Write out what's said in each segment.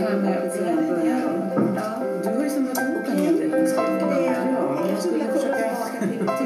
här med Du har ju del. Ja, jag skulle försöka...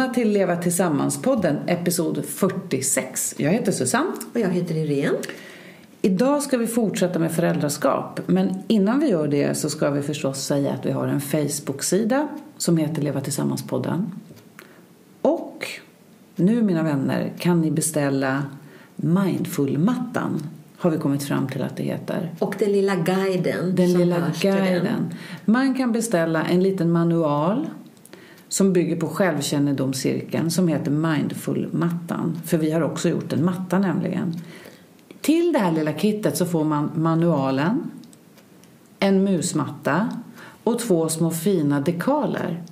Välkomna till Leva Tillsammans-podden, episod 46. Jag heter Susanne. Och jag heter Irene. Idag ska vi fortsätta med föräldraskap. Men innan vi gör det så ska vi förstås säga att vi har en Facebook-sida som heter Leva Tillsammans-podden. Och nu, mina vänner, kan ni beställa Mindful-mattan har vi kommit fram till att det heter. Och den lilla guiden. Den som lilla hörs till den. guiden. Man kan beställa en liten manual som bygger på självkännedomscirkeln som heter Mindful-mattan. För vi har också gjort en matta nämligen. Till det här lilla kittet så får man manualen, en musmatta och två små fina dekaler.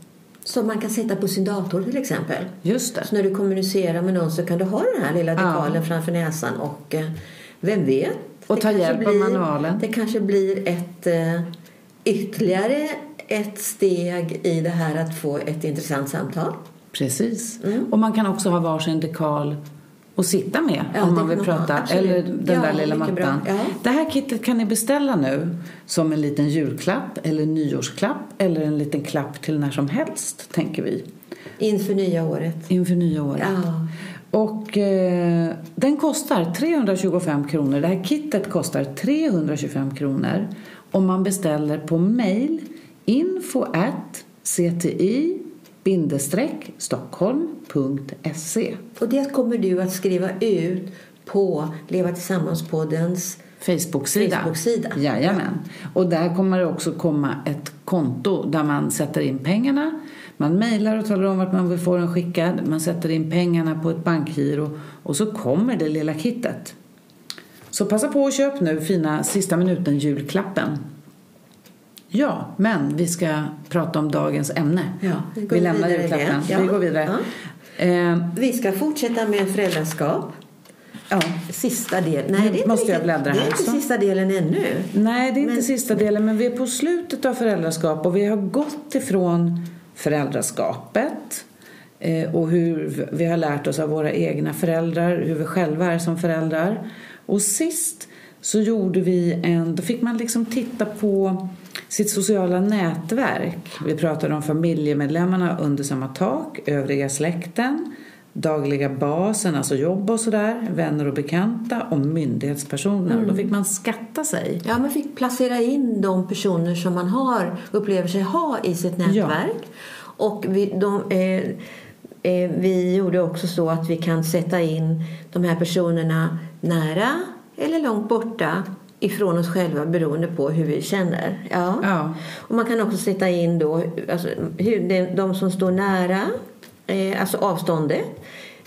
Som man kan sätta på sin dator till exempel. Just det. Så när du kommunicerar med någon så kan du ha den här lilla dekalen framför näsan och eh, vem vet? Och ta hjälp av manualen. Det kanske blir ett eh, ytterligare ett steg i det här att få ett intressant samtal. Precis. Mm. Och man kan också ha varsin dekal och sitta med Ja, om man vill prata. Absolut. Eller den Ja, där lilla mattan. Ja. Det här kittet kan ni beställa nu som en liten julklapp eller nyårsklapp eller en liten klapp till när som helst, tänker vi. Inför nya året. Inför nya året. Och eh, den kostar 325 kronor. Det här kittet kostar 325 kronor om man beställer på mail info at cti stockholm.se Och det kommer du att skriva ut på Leva Tillsammans-poddens Facebook-sida. Facebook-sida. Jajamän. Och där kommer det också komma ett konto där man sätter in pengarna. Man mejlar och talar om vart man vill få den skickad. Man sätter in pengarna på ett bankgiro och så kommer det lilla kittet. Så passa på och köp nu fina sista minuten julklappen. Ja, men vi ska prata om dagens ämne. Ja, vi vi lämnar julklappen. Ja. Vi går vidare. Ja. Eh, Vi ska fortsätta med föräldraskap. ja. Sista delen. Nej, det är inte, måste jag riktigt- bläddra det är inte sista delen ännu. Nej, det är inte Men- sista delen, men vi är på slutet av föräldraskap och vi har gått ifrån föräldraskapet eh, och hur vi har lärt oss av våra egna föräldrar, hur vi själva är som föräldrar. Och sist så gjorde vi en, då fick man liksom titta på sitt sociala nätverk. Vi pratade om familjemedlemmarna under samma tak, övriga släkten, dagliga basen, alltså jobb och sådär, vänner och bekanta och myndighetspersoner. Då fick man skatta sig. Ja, man fick placera in de personer som man har, upplever sig ha i sitt nätverk. Och vi, de, eh, eh, vi gjorde också så att vi kan sätta in de här personerna nära eller långt borta ifrån oss själva beroende på hur vi känner. Ja. Ja. Och man kan också sätta in då, alltså, hur, de, som står nära, eh, alltså avståndet,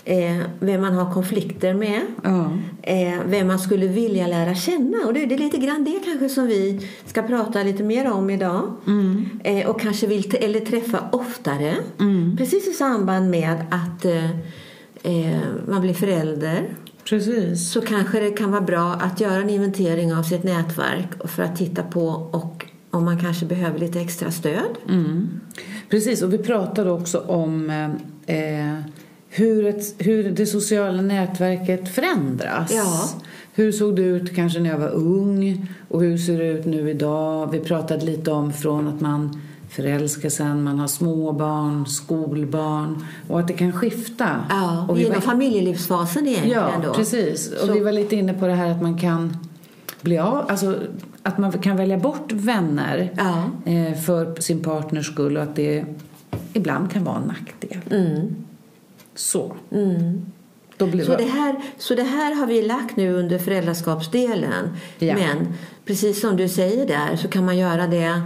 eh, vem man har konflikter med, Ja. eh, vem man skulle vilja lära känna. Och det, det är lite grann det kanske som vi ska prata lite mer om idag. Eh, och kanske vill eller träffa oftare. Precis i samband med att eh, eh, man blir förälder Precis. så kanske det kan vara bra att göra en inventering av sitt nätverk för att titta på och om man kanske behöver lite extra stöd. Mm. Precis, och vi pratade också om eh, hur, ett, hur det sociala nätverket förändras. Ja. Hur såg det ut kanske när jag var ung och hur ser det ut nu idag? Vi pratade lite om från att man förälskar sen, man har småbarn, skolbarn och att det kan skifta. Ja, och vi genom var, familjelivsfasen egentligen ja, då. precis. Och Så- vi var lite inne på det här att man kan bli av, alltså att man kan välja bort vänner Ja. eh, för sin partners skull och att det ibland kan vara en nackdel. Mm. Så. Blir Så, det här, så det här har vi lagt nu under föräldraskapsdelen. Ja. Men precis som du säger där så kan man göra det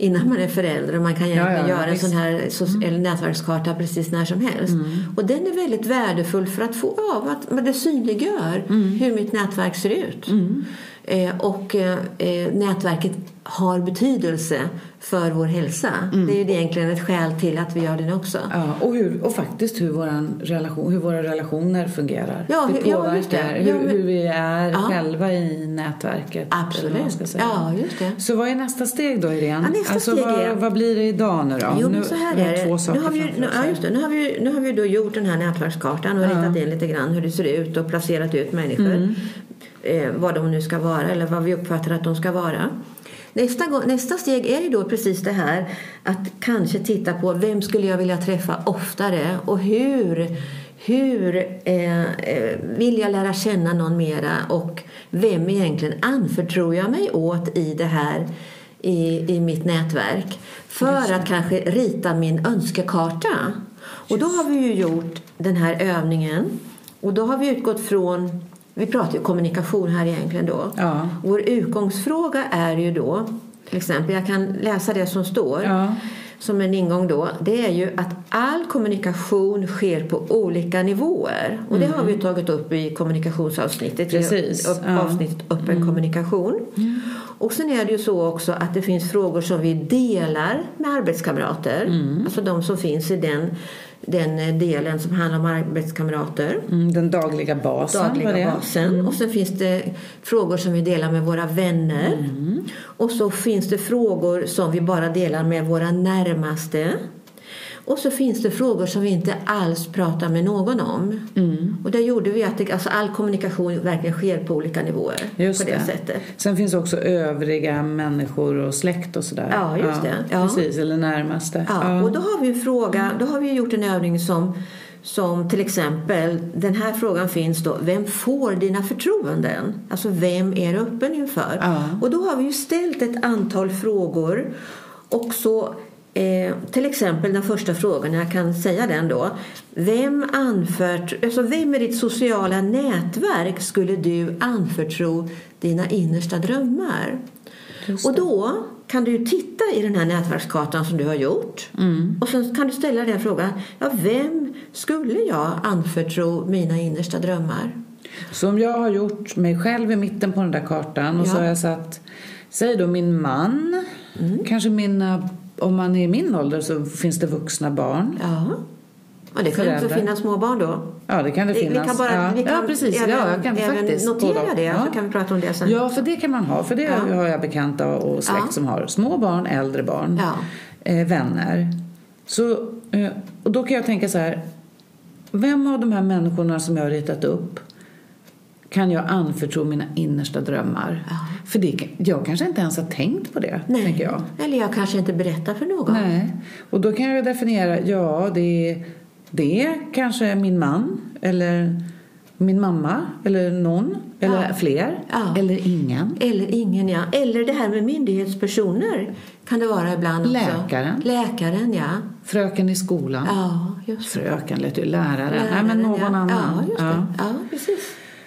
innan man är förälder och man kan ja, ja, göra en visst. sån här so- eller nätverkskarta precis när som helst. Och den är väldigt värdefull för att få av att det synliggör hur mitt nätverk ser ut. Eh, och eh, nätverket har betydelse för vår hälsa. Det är ju egentligen ett skäl till att vi gör den också. Ja, och, hur, och faktiskt hur, våran relation, hur våra relationer fungerar. Ja, hur- ja, påverkar just det. hur, Ja, hur vi är Ja. själva i nätverket. Absolut. Ja, just det. Så vad är nästa steg då, Irene? Ja, nästa alltså, steg vad, är- vad blir det idag nu då? Jo, nu, så här är två det. saker Nu har vi, ju- nu, ja, just det. Nu har vi, nu har vi då gjort den här nätverkskartan och ritat in lite grann hur det ser ut och placerat ut människor. Mm. Eh, vad de nu ska vara eller vad vi uppfattar att de ska vara. Nästa, gång, nästa steg är ju då precis det här att kanske titta på vem skulle jag vilja träffa oftare och hur, hur eh, eh, vill jag lära känna någon mera och vem egentligen anförtror jag mig åt i det här i, i mitt nätverk för att kanske rita min önskekarta. Och då har vi ju gjort den här övningen och då har vi utgått från vi pratar ju kommunikation här egentligen då. Ja. Vår utgångsfråga är ju då, till exempel, jag kan läsa det som står Ja. som en ingång då. Det är ju att all kommunikation sker på olika nivåer. Och det har vi ju tagit upp i kommunikationsavsnittet. Mm. Precis, I upp, ja. Mm. avsnittet öppen kommunikation. Och sen är det ju så också att det finns frågor som vi delar med arbetskamrater. Mm. Alltså de som finns i den, den delen som handlar om arbetskamrater Mm, den dagliga basen dagliga basen. Och sen finns det frågor som vi delar med våra vänner. Mm. Och så finns det frågor som vi bara delar med våra närmaste. Och så finns det frågor som vi inte alls pratar med någon om. Mm. Och där gjorde vi att det, alltså all kommunikation verkligen sker på olika nivåer. Just på det, det. sättet. Sen finns också övriga människor och släkt och sådär. Ja, just det. Ja. Precis, eller närmaste. Ja, och då har vi en fråga, då har vi gjort en övning som som till exempel, den här frågan finns då, vem får dina förtroenden? Alltså vem är du öppen inför? Ja. Och då har vi ju ställt ett antal frågor och så Eh, till exempel den första frågan, jag kan säga den då. Vem, anfört, alltså vem i ditt sociala nätverk skulle du anförtro dina innersta drömmar? Och då kan du titta i den här nätverkskartan som du har gjort. Mm. Och sen kan du ställa den frågan. Ja, vem skulle jag anförtro mina innersta drömmar? Så om jag har gjort mig själv i mitten på den där kartan och så Ja. har jag satt, säg då min man, Mm. kanske mina, om man är i min ålder så finns det vuxna barn. Ja. Och det kan Föräldrar. också finnas små barn då. Ja, det kan det finnas. Vi kan bara, ja. vi kan ja, precis. Även, ja, jag kan även faktiskt notera det ja. så kan vi prata om det sen. Ja, för det kan man ha. För det Ja. har jag bekanta och släkt som har små barn, äldre barn, eh, vänner. Så, eh, och då kan jag tänka så här. Vem av de här människorna som jag har ritat upp kan jag anförtro mina innersta drömmar? Ja. För det, jag kanske inte ens har tänkt på det, Nej. tänker jag. Eller jag kanske inte berättar för någon. Nej. Och då kan jag definiera, ja, det är, det är kanske min man eller min mamma eller någon eller Ja. fler Ja. eller ingen. Eller ingen, ja. Eller det här med myndighetspersoner kan det vara ibland också. Läkaren. Läkaren, ja. Fröken i skolan. Ja, just det. Fröken lät ju lärare. Nej, Läraren, men någon ja. annan. Ja, just det. Ja, precis.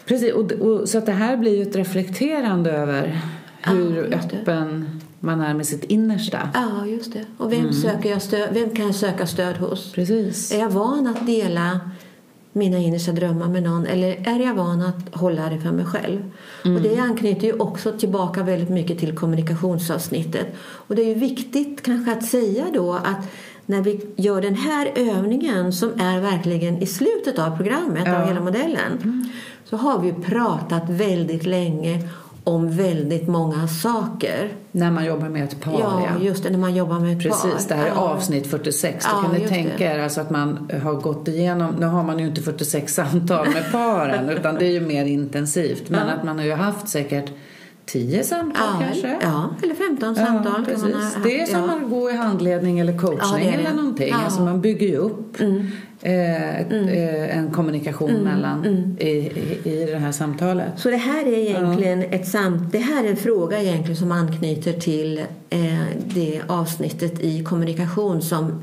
Precis, och, och, så att det här blir ju ett reflekterande över hur Ja, öppen man är med sitt innersta. Ja, just det. Och vem, Mm. söker jag stöd, vem kan jag söka stöd hos? Precis. Är jag van att dela mina innersta drömmar med någon eller är jag van att hålla det för mig själv? Och det anknyter ju också tillbaka väldigt mycket till kommunikationsavsnittet. Och det är ju viktigt kanske att säga då att när vi gör den här övningen som är verkligen i slutet av programmet, Ja. av hela modellen, så har vi pratat väldigt länge om väldigt många saker. När man jobbar med ett par. Ja, just det, när man jobbar med ett par. Precis, det här är Ja. avsnitt 46. Då Ja, kan ni tänka er alltså att man har gått igenom, nu har man ju inte 46 samtal med paren utan det är ju mer intensivt. Men Ja. att man har ju haft säkert 10 samtal Ja, kanske. ja, eller 15 samtal. kan precis. ha- det är som ja. att gå i handledning eller coachning Ja, eller någonting. Ja. Mm. Alltså man bygger ju upp eh, ett, eh, en kommunikation mellan I, i, i det här samtalet. Så det här är egentligen ett samt, det här är en fråga egentligen som anknyter till eh, det avsnittet i kommunikation som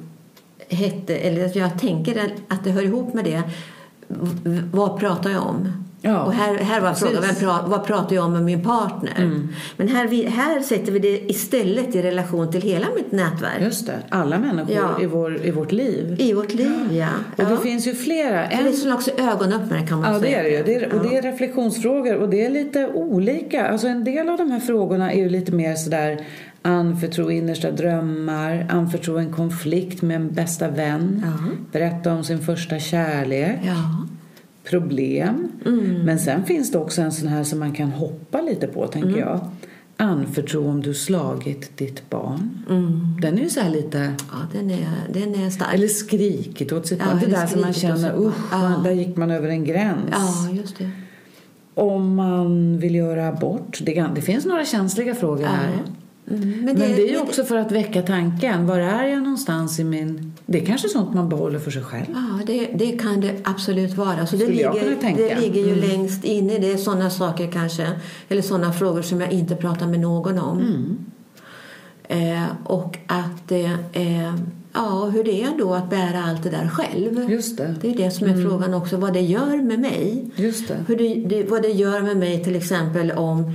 hette, eller jag tänker att det hör ihop med det. Vad pratar jag om? Ja, och här, här var frågan, vem. Mm. pra, vad pratar jag om med min partner? Men här, vi, här sätter vi det istället i relation till hela mitt nätverk. Just det, alla människor Ja. i, vår, i vårt liv. I vårt liv, ja. Och det ja. finns ju flera. Så det är också ögonöppnare kan man Ja, det säga. är det ju. Det är, och det Ja. är reflektionsfrågor och det är lite olika. Alltså en del av de här frågorna är ju lite mer sådär anförtro innersta drömmar, anförtro en konflikt med en bästa vän, Ja. berätta om sin första kärlek, Ja. Problem. Mm. Men sen finns det också en sån här som man kan hoppa lite på, tänker Mm. jag. Anförtro om du slagit ditt barn. Mm. Den är ju så här lite... Ja, den är, den är stark. Eller skrikit åt sitt Ja, barn. Det där som man känner, usch, Ja. där gick man över en gräns. Ja, just det. Om man vill göra abort. Det, det finns några känsliga frågor här. Mm. Men det, är ju också för att väcka tanken. Var är jag någonstans i min... Det är kanske sånt man behåller för sig själv. Ja, det, det kan det absolut vara. Så det, ligger, det ligger ju Mm. längst inne. Det är sådana saker kanske, eller sådana frågor som jag inte pratar med någon om. Mm. Eh, och att det eh, ja, hur det är då att bära allt det där själv. Just det. Det är det som är frågan också, vad det gör med mig. Just det. Hur det, det, vad det gör med mig till exempel om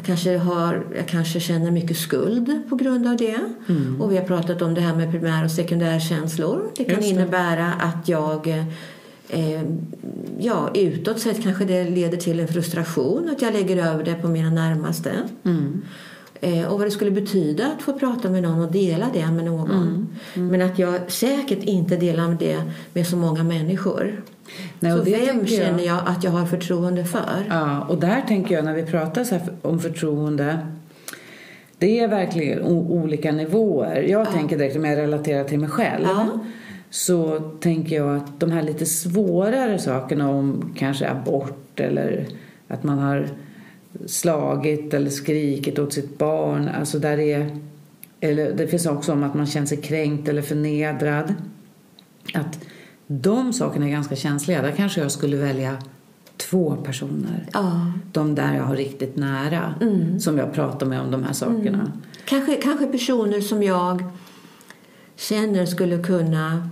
jag kanske, har, jag kanske känner mycket skuld på grund av det. Mm. Och vi har pratat om det här med primär och sekundärkänslor. Det kan det. innebära att jag eh, ja, utåt sett kanske det leder till en frustration. Att jag lägger över det på mina närmaste. Mm. Eh, och vad det skulle betyda att få prata med någon och dela det med någon. Mm. Men att jag säkert inte delar det med så många människor. Nej, så vem känner jag att jag har förtroende för? Ja, och där tänker jag när vi pratar så om förtroende. Det är verkligen olika nivåer. Jag tänker direkt om jag relaterar till mig själv. Ja. Så tänker jag att de här lite svårare sakerna om kanske abort eller att man har slagit eller skrikit åt sitt barn. Alltså där är, eller det finns också om att man känner sig kränkt eller förnedrad. Att de sakerna är ganska känsliga. Där kanske jag skulle välja två personer. Ja. De där jag har riktigt nära. Som jag pratar med om de här sakerna. Kanske, kanske personer som jag känner skulle kunna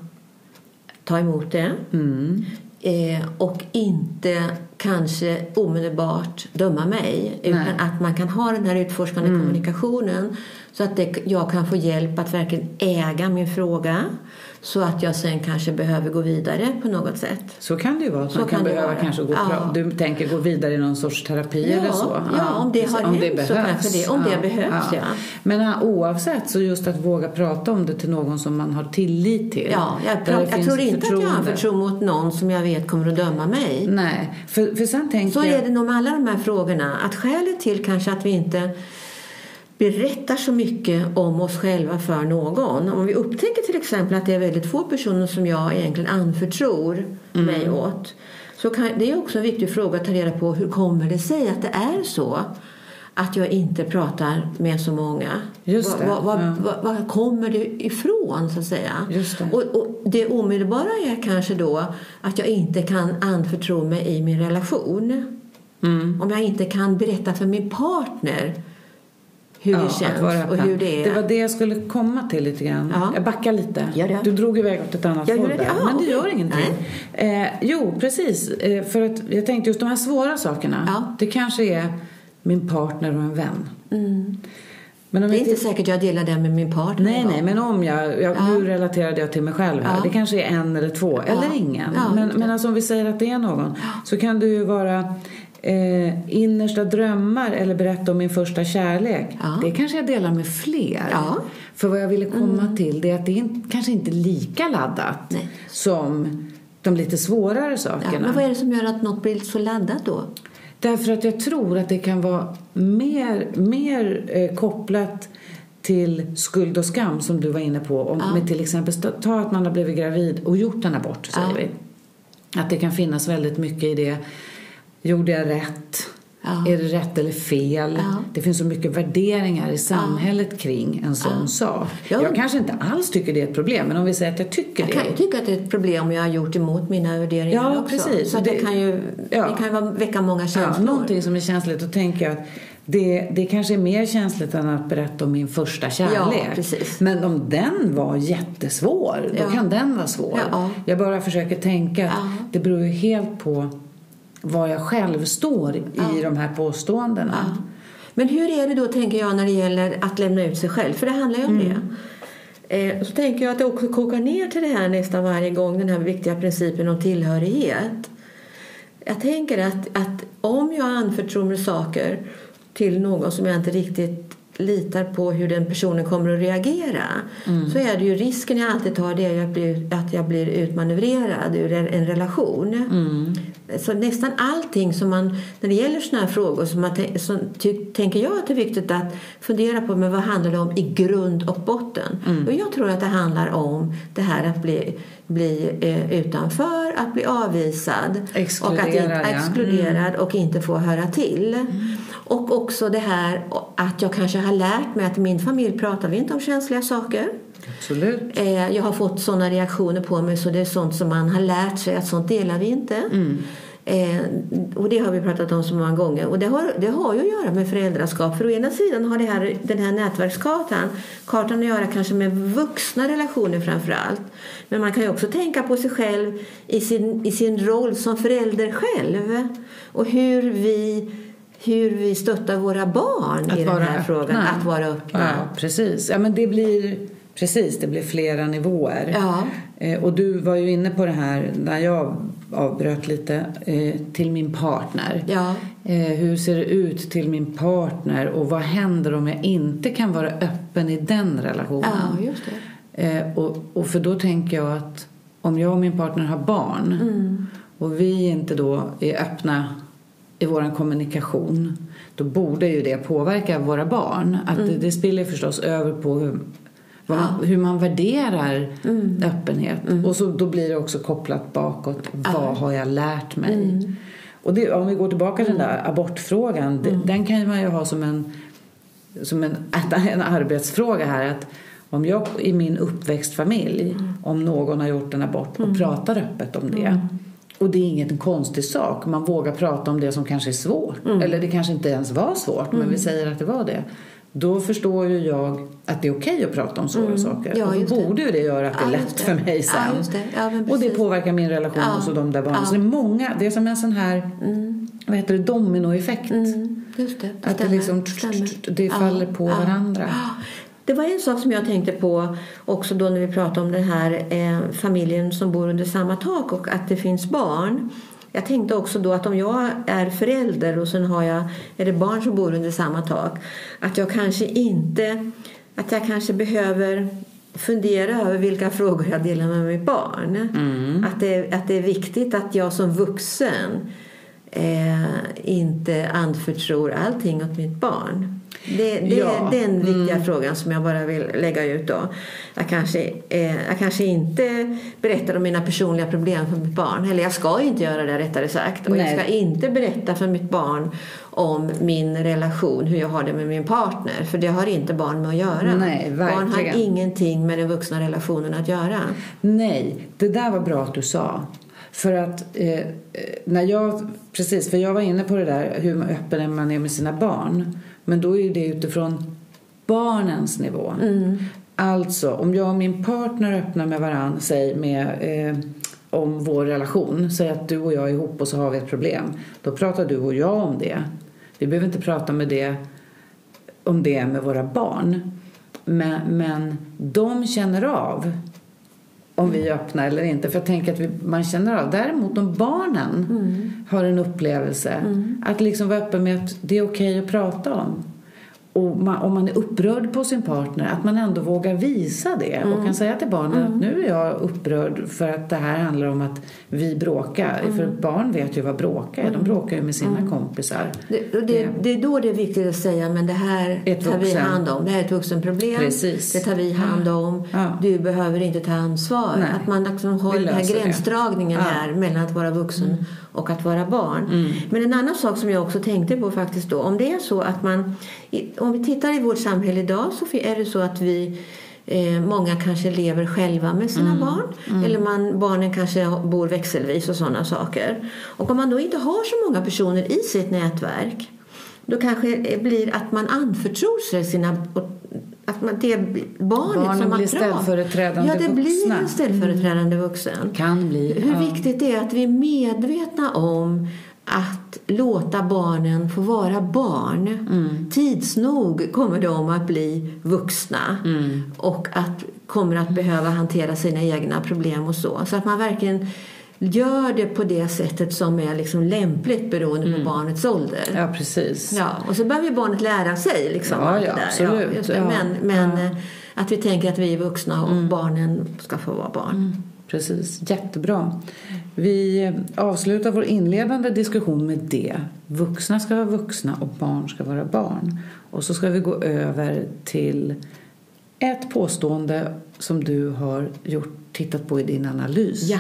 ta emot det. Mm. Eh, och inte kanske omedelbart döma mig. Utan Nej. att man kan ha den här utforskande kommunikationen. Så att det, jag kan få hjälp att verkligen äga min fråga. Så att jag sen kanske behöver gå vidare på något sätt. Så kan det ju vara. Så man kan, kan det behöva vara. kanske gå, Ja. Du tänker gå vidare i någon sorts terapi Ja, eller så? ja, om det har hänt så kanske det- om det behövs, ja. Men ja, oavsett så just att våga prata om det till någon som man har tillit till. Ja, jag, det jag tror inte att jag har förtroende. förtroende mot någon som jag vet kommer att döma mig. Nej, för, för sen tänker Så jag... är det nog med alla de här frågorna. Att skälet till kanske att vi inte berättar så mycket om oss själva för någon. Om vi upptäcker till exempel att det är väldigt få personer som jag egentligen anförtror Mm. mig åt. Så kan, det är också en viktig fråga att ta reda på hur kommer det sig att det är så att jag inte pratar med så många. Just Vad ja. vad- vad kommer det ifrån så att säga? Just det. Och, och det omedelbara är kanske då att jag inte kan anförtro mig i min relation. Mm. Om jag inte kan berätta för min partner hur det att känns vara och hur det är. Det var det jag skulle komma till lite grann. Ja. Jag backar lite. Gör det. Du drog iväg åt ett annat Jag håll det. där. Ah, Men det okej. gör ingenting. Eh, jo, precis. Eh, för att jag tänkte just de här svåra sakerna. Ja. Det kanske är min partner och en vän. Mm. Men om Det är inte säkert jag delar det med min partner. Nej, nej, men om jag, jag Ja. nu relaterade jag till mig själv här. Ja. Det kanske är en eller två, eller ingen. Ja, men, det. men alltså om vi säger att det är någon så kan det ju vara eh, innersta drömmar eller berätta om min första kärlek. Ja. Det kanske jag delar med fler. Ja. Mm. För vad jag ville komma till det är att det är inte- kanske inte lika laddat Nej. som de lite svårare Ja, sakerna. men vad är det som gör att något blir så laddat då? Därför att jag tror att det kan vara mer, mer eh, kopplat till skuld och skam som du var inne på. Om, Ja. till exempel, ta att man har blivit gravid och gjort en abort, säger Ja. vi. Att det kan finnas väldigt mycket i det. Gjorde jag rätt? Ja. Är det rätt eller fel? Ja. Det finns så mycket värderingar i samhället kring en sån sak. Ja. Jag kanske inte alls tycker det är ett problem, men om vi säger att jag tycker Jag det. kan ju tycka att det är ett problem om jag har gjort emot mina värderingar Ja, också. precis. Så det, Det- kan ju ja. det kan ju väcka många Ja, känslor. någonting som är känsligt. Då tänker jag att det, det kanske är mer känsligt än att berätta om min första kärlek. Ja. Men om den var jättesvår, då Ja. kan den vara svår. Ja. Jag bara försöker tänka att Ja. det beror ju helt på var jag själv står i de här påståendena. Men hur är det då, tänker jag, när det gäller att lämna ut sig själv? För det handlar ju om Mm. det. Eh, så tänker jag att det också kokar ner till det här nästan varje gång, den här viktiga principen om tillhörighet. Jag tänker att, att om jag anförtror mig saker till någon som jag inte riktigt litar på hur den personen kommer att reagera Mm. så är det ju risken jag alltid tar det är att, bli, att jag blir utmanövrerad ur en, relation. Mm. Så nästan allting som man, när det gäller sådana här frågor så, man, så tänker jag att det är viktigt att fundera på men vad handlar det om i grund och botten. Mm. Och jag tror att det handlar om det här att bli, bli eh, utanför, att bli avvisad och att Exkluderad, ja. Mm. exkluderad och inte få höra till. Och också det här att jag kanske har lärt mig att i min familj pratar vi inte om känsliga saker. Absolut. Eh, jag har fått sådana reaktioner på mig så det är sånt som man har lärt sig att sånt delar vi inte. Eh, och det har vi pratat om så många gånger. Och det har, det har ju att göra med föräldraskap. För å ena sidan har det här, den här nätverkskartan kartan att göra kanske med vuxna relationer framför allt. Men man kan ju också tänka på sig själv i sin, i sin roll som förälder själv. Och hur vi, hur vi stöttar våra barn i den här frågan. Att vara öppna. Ja, precis. Ja, men det blir, precis, det blir flera nivåer. Ja. Eh, och du var ju inne på det här när jag avbröt lite eh, till min partner. Ja. Eh, hur ser det ut till min partner och vad händer om jag inte kan vara öppen i den relationen? Ja, just det. Eh, och, och för då tänker jag att om jag och min partner har barn Mm. och vi inte då är öppna i vår kommunikation då borde ju det påverka våra barn. Att Mm. det, det spiller förstås över på hur, vad man, hur man värderar Mm. öppenhet. Och så, då blir det också kopplat bakåt. Vad har jag lärt mig? Mm. Och det, om vi går tillbaka till den där abortfrågan. det- Den kan man ju ha som en som en, en arbetsfråga här. Att om jag i min uppväxtfamilj, om någon har gjort en abort och pratar öppet om det. Och det är ingen konstig sak. Man vågar prata om det som kanske är svårt. Eller det kanske inte ens var svårt, men vi säger att det var det. Då förstår ju jag att det är okej att prata om svåra saker. Ja, och då det. borde ju det göra att det är Ja, lätt det. för mig sen. Ja, det. Och det påverkar min relation Ja. och de där barnen. Så det är många, det är som en sån här, vad heter det, dominoeffekt. Mm, just det. Att det liksom det faller på varandra. Det var en sak som jag tänkte på också då när vi pratade om den här eh, familjen som bor under samma tak och att det finns barn. Jag tänkte också då att om jag är förälder och sen har jag, är det barn som bor under samma tak att jag kanske inte, att jag kanske behöver fundera över vilka frågor jag delar med mitt barn. Att, det, att det är viktigt att jag som vuxen eh, inte anförtror allting åt mitt barn. Det, det Ja. är den viktiga frågan som jag bara vill lägga ut. Då. Jag, kanske, eh, jag kanske inte berättar om mina personliga problem för mitt barn. Eller jag ska inte göra det rättare sagt. Och jag Nej. ska inte berätta för mitt barn om min relation, hur jag har det med min partner. För det har inte barn med att göra. Nej, barn har ingenting med den vuxna relationen att göra. Nej, det där var bra att du sa. För att eh, eh, när jag, precis, för jag var inne på det där hur öppen man är med sina barn. Men då är det utifrån barnens nivå. Alltså, om jag och min partner öppnar med varandra, säg med eh, om vår relation, säg att du och jag är ihop och så har vi ett problem. Då pratar du och jag om det. Vi behöver inte prata med det om det med våra barn. Men, men de känner av om vi är öppna eller inte. För jag tänker att vi, man känner av. Däremot om barnen har en upplevelse att liksom vara öppen med att det är okej att prata om. Och man, om man är upprörd på sin partner, att man ändå vågar visa det och kan säga till barnen att nu är jag upprörd för att det här handlar om att vi bråkar. För barn vet ju vad bråka är. De bråkar ju med sina kompisar. Det, det, det är då det är viktigt att säga men det här Ett tar vi hand om. Det här är ett vuxenproblem. Precis. Det tar vi hand om. Ja. Du behöver inte ta ansvar. Nej. Att man liksom har Vi den här gränsdragningen Ja. Mm. här mellan att vara vuxen och att vara barn. Men en annan sak som jag också tänkte på faktiskt då. Om det är så att man, om vi tittar i vårt samhälle idag så är det så att vi Eh, många kanske lever själva med sina Mm. barn. Eller man, barnen kanske bor växelvis och sådana saker. Och om man då inte har så många personer i sitt nätverk då kanske det blir att man anförtror sig sina... Att man, det barnet Barnen som man blir ställföreträdande Ja, det blir vuxna. Mm. en ställföreträdande vuxen. Kan bli. Hur ja. viktigt det är att vi är medvetna om att låta barnen få vara barn. Mm. Tids nog kommer de att bli vuxna Mm. och att kommer att behöva hantera sina egna problem och så. Så att man verkligen gör det på det sättet som är liksom lämpligt beroende på barnets ålder. Ja, precis. Ja, och så behöver ju barnet lära sig. Liksom, Ja, ja, absolut. Ja. Men, men eh, att vi tänker att vi är vuxna och barnen ska få vara barn. Precis, jättebra. Vi avslutar vår inledande diskussion med det. Vuxna ska vara vuxna och barn ska vara barn. Och så ska vi gå över till ett påstående som du har gjort, tittat på i din analys. Ja.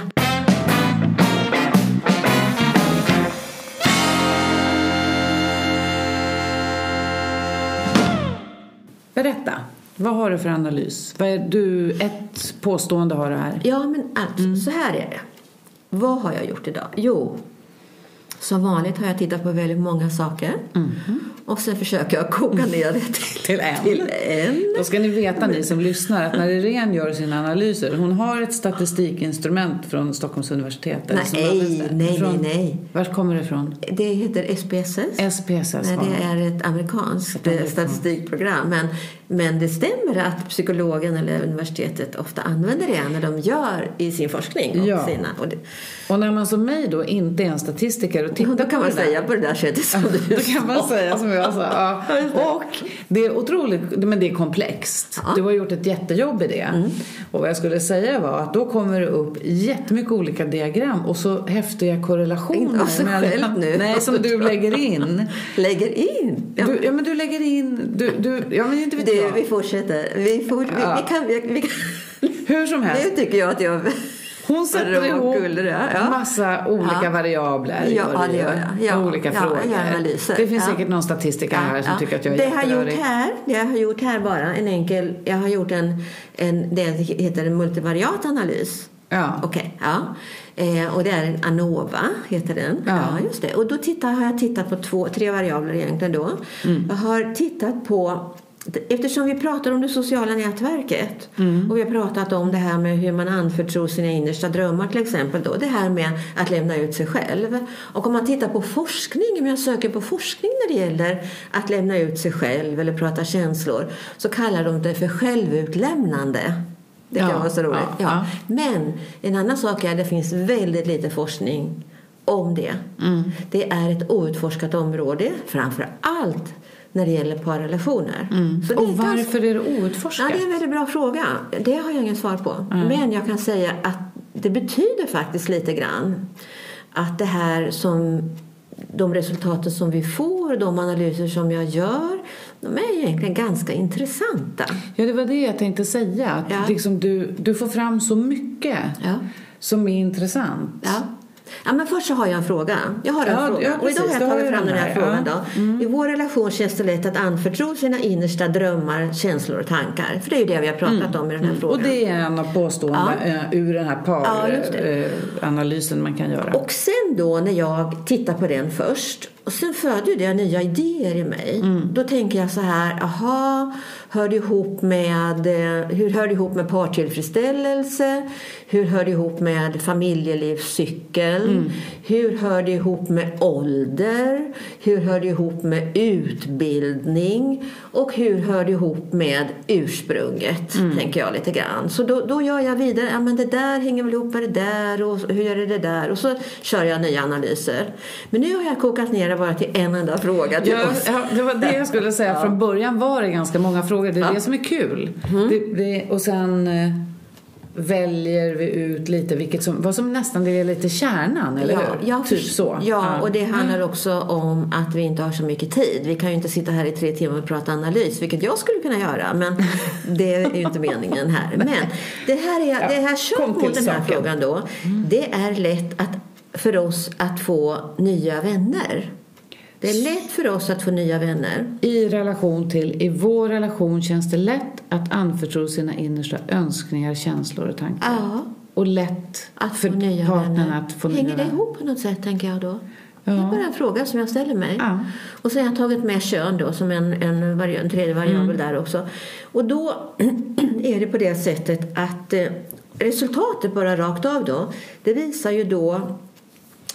Berätta, vad har du för analys? Vad är du, ett påstående har du här. Ja, men alltså, så här är det. Vad har jag gjort idag? Jo, som vanligt har jag tittat på väldigt många saker. Och sen försöker jag koka ner det till, Till en. till en. Då ska ni veta ni som lyssnar att när Irene gör sina analyser, hon har ett statistikinstrument från Stockholms universitet. Nej, där. nej, från, nej, nej. Vart kommer det ifrån? Det heter SPSS. SPSS Nej, var det är ett amerikanskt Ett amerikanskt. statistikprogram. Men, men det stämmer att psykologen eller universitetet ofta använder det när de gör i sin forskning. Och Ja. sina, och det, Och när man som mig då inte är en statistiker och tittar då kan på man det säga på det där sättet som du Då kan man säga som jag sa. Ja. Och det är otroligt, men det är komplext. Ja. Du har gjort ett jättejobb i det. Och vad jag skulle säga var att då kommer det upp jättemycket olika diagram och så häftiga korrelationer. Inte själv nu. Nej, som du lägger in. Lägger in. Ja. Du, ja men du lägger in, du, du, ja men inte vet Du, jag. vi fortsätter. Vi, for, vi, Ja. vi kan, vi, vi kan. Hur som helst. Nu tycker jag att jag... Hon sätter ihop ja. massa olika Ja. variabler. Ja, det gör jag. Ja, olika ja, frågor. analyser. Det finns Ja. säkert någon statistiker här som tycker att jag är det jag har gjort här, det jag har gjort här bara, en enkel, jag har gjort en, en det heter en multivariat analys. Ja. Okej, ja. Eh, och det är en ANOVA, heter den. Ja. just det. Och då tittar, har jag tittat på två, tre variabler egentligen då. Mm. Jag har tittat på Eftersom vi pratar om det sociala nätverket Mm. och vi har pratat om det här med hur man anförtror sina innersta drömmar till exempel då. Det här med att lämna ut sig själv. Och om man tittar på forskning, om jag söker på forskning när det gäller att lämna ut sig själv eller prata känslor så kallar de det för självutlämnande. Det kan Ja, vara så roligt. ja, Ja. Men en annan sak är att det finns väldigt lite forskning om det. Mm. Det är ett outforskat område, framför allt när det gäller parrelationer. Det Och ganska- varför är det outforskat? Ja, det är en väldigt bra fråga. Det har jag inget svar på. Men jag kan säga att det betyder faktiskt lite grann att det här som de resultaten som vi får, de analyser som jag gör, de är egentligen ganska intressanta. Ja, det var det jag tänkte säga. Att Ja. liksom du, du får fram så mycket Ja. som är intressant. Ja. Ja, men först så har jag en fråga. Jag har en Ja, fråga. ja, och idag har Då jag tagit fram den här, här, frågan. ja. Mm. Då. I vår relation känns det lätt att anförtro sina innersta drömmar, känslor och tankar. För det är ju det vi har pratat om i den här frågan. Mm. Och det är en av påståendena Ja. eh, ur den här paranalysen man kan göra. Och sen då när jag tittar på den först och sen föder det nya idéer i mig. Mm. Då tänker jag så här, aha, hör det ihop med, eh, hur hör det ihop med partillfredsställelse? Hur hör det ihop med familjelivscykeln? Mm. Hur hör det ihop med ålder? Hur hör det ihop med utbildning? Och hur hör det ihop med ursprunget? Mm. Tänker jag lite grann. Så då, då gör jag vidare, ja men det där hänger väl ihop med det där och hur gör det det där? Och så kör jag nya analyser. Men nu har jag kokat ner bara till en enda fråga till Ja, oss. ja, det var det jag skulle säga. Från början var det ganska många frågor. Det är det som är kul. Mm. Det, det, och sen eh, väljer vi ut lite vilket som, vad som nästan är lite kärnan, eller Ja, hur? typ så. Ja, och det handlar också om att vi inte har så mycket tid. Vi kan ju inte sitta här i tre timmar och prata analys, vilket jag skulle kunna göra, men det är ju inte meningen här. Men det här, är, det här kör mot den här saken. frågan då. Det är lätt att, för oss att få nya vänner. Det är lätt för oss att få nya vänner. I relation till, i vår relation känns det lätt att anförtro sina innersta önskningar, känslor och tankar. Ja, Och lätt att för få nya partnern vänner. att få Hänger nya det vänner. ihop på något sätt, tänker jag då? Det är Ja. bara en fråga som jag ställer mig. Ja. Och så har jag tagit med kön då som en, en, vari- en tredje variabel där också. Och då är det på det sättet att eh, resultatet bara rakt av då, det visar ju då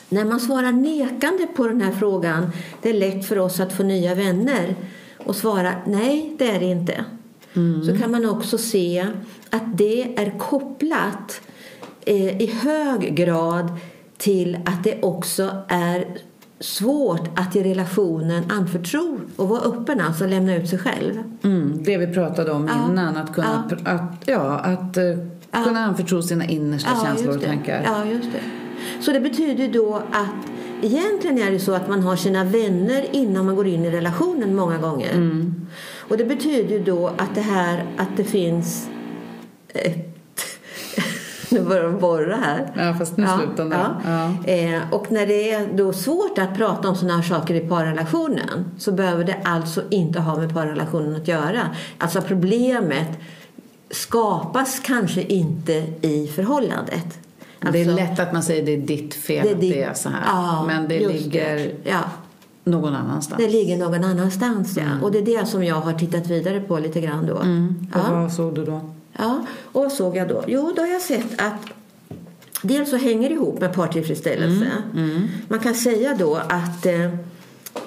när man svarar nekande på den här frågan, det är lätt för oss att få nya vänner och svara nej, det är det inte. Så kan man också se att det är kopplat eh, i hög grad till att det också är svårt att i relationen anförtro och vara öppen, alltså lämna ut sig själv. Mm, det vi pratade om Ja. innan, att kunna, Ja. att, ja, att eh, kunna anförtro sina innersta känslor och tankar. Ja, just det. Så det betyder då att egentligen är det så att man har sina vänner innan man går in i relationen många gånger. Mm. Och det betyder ju då att det här att det finns ett nu börjar de borra här. Ja, fast nu slutar den. ja. Ja. Eh, och när det är då svårt att prata om sådana här saker i parrelationen så behöver det alltså inte ha med parrelationen att göra. Alltså problemet skapas kanske inte i förhållandet. Det är Alltså, lätt att man säger det är ditt fel det är att ditt- det är så här. Ja, Men det ligger det. Ja, någon annanstans. det ligger någon annanstans. Ja. Och det är det som jag har tittat vidare på lite grann då. Mm. Och Ja. vad såg du då? Ja, och vad såg jag då? Jo, då har jag sett att dels så hänger det ihop med partillfredsställelse. Man kan säga då att eh,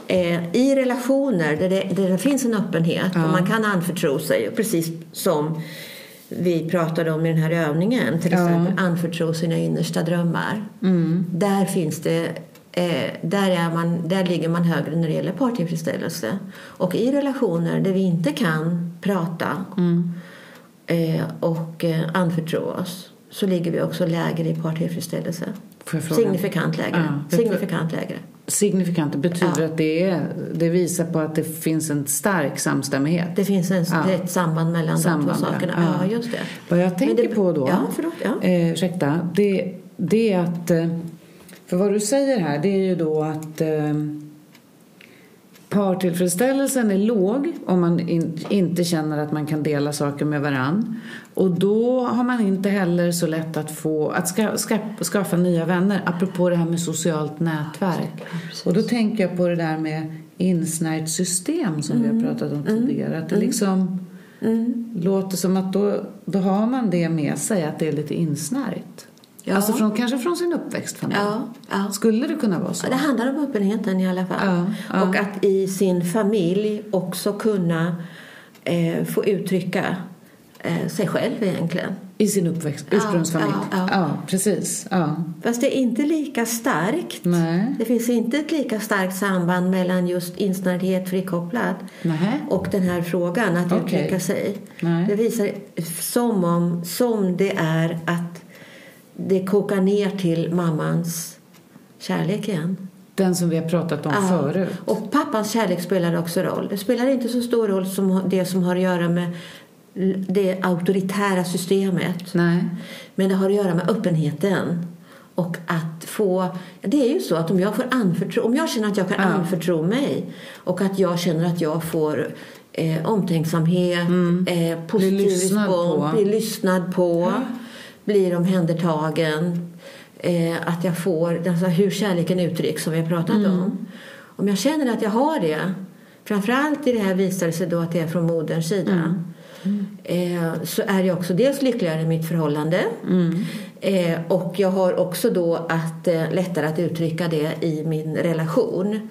eh, i relationer där det, där det finns en öppenhet och man kan anförtro sig, precis som vi pratade om i den här övningen, till Ja. exempel anförtro sina innersta drömmar. Där finns det Eh, där, är man, där ligger man högre när det gäller partillfredsställelse. Och i relationer där vi inte kan prata eh, och eh, anförtro oss så ligger vi också lägre i partillfredsställelse. Signifikant lägre. Ja, Signifikant lägre. Signifikant betyder Ja. att det, är, det visar på att det finns en stark samstämmighet. Det finns en, Ja. ett samband mellan Samband de två sakerna. Ja. Just det. Vad jag tänker det- på då, Ja, förlåt. Ja. eh, ursäkta, det, det är att... eh, För vad du säger här, det är ju då att eh, partillfredsställelsen är låg om man in, inte känner att man kan dela saker med varann. Och då har man inte heller så lätt att få att ska, ska, skaffa nya vänner, apropå det här med socialt nätverk. och då tänker jag på det där med insnärjt system som vi har pratat om tidigare. Att det liksom låter som att då, då har man det med sig, att det är lite insnärjt. Ja. Alltså från, kanske från sin uppväxtfamilj. Ja, ja. Skulle det kunna vara så? Ja, Det handlar om öppenheten i alla fall. Och att i sin familj också kunna eh, få uttrycka eh, sig själv egentligen. I sin uppväxt, ursprungsfamilj. ja, precis. Ja. Fast det är inte lika starkt. Nej. Det finns inte ett lika starkt samband mellan just insnördhet frikopplad Nej. och den här frågan att Okej. uttrycka sig. Nej. Det visar som om som det är att det kokar ner till mammans kärlek igen. Den som vi har pratat om Ja. förut. Och pappans kärlek spelar också roll. Det spelar inte så stor roll som det som har att göra med det auktoritära systemet. Nej. Men det har att göra med öppenheten. Och att få... Det är ju så att om jag, får anförtro, om jag känner att jag kan Ja. anförtro mig och att jag känner att jag får eh, omtänksamhet, eh, positiv Mm. Blir lyssnad respons, på. blir lyssnad på, blir omhändertagen. Eh, att jag får alltså hur kärleken uttrycks som vi har pratat Mm. om. Om jag känner att jag har det, framförallt i det här visar det sig då att det är från moderns sida. Mm. Eh, så är jag också dels lyckligare i mitt förhållande Mm. eh, och jag har också då att, eh, lättare att uttrycka det i min relation.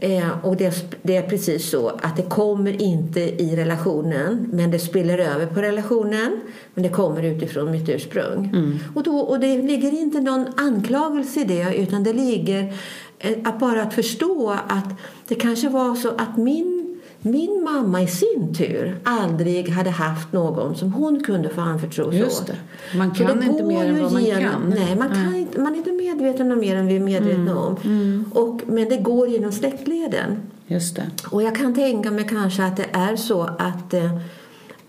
Eh, och det, det är precis så att det kommer inte i relationen men det spiller över på relationen men det kommer utifrån mitt ursprung. Och, då, och det ligger inte någon anklagelse i det utan det ligger eh, att bara att förstå att det kanske var så att min min mamma i sin tur aldrig hade haft någon som hon kunde få anförtro sig Just åt. Man kan det inte mer än vad man genom- kan. Nej, man, kan inte, man är inte medveten om mer än vi är medvetna Mm. om. Och, men det går genom släktleden. Just det. Och jag kan tänka mig kanske att det är så att eh,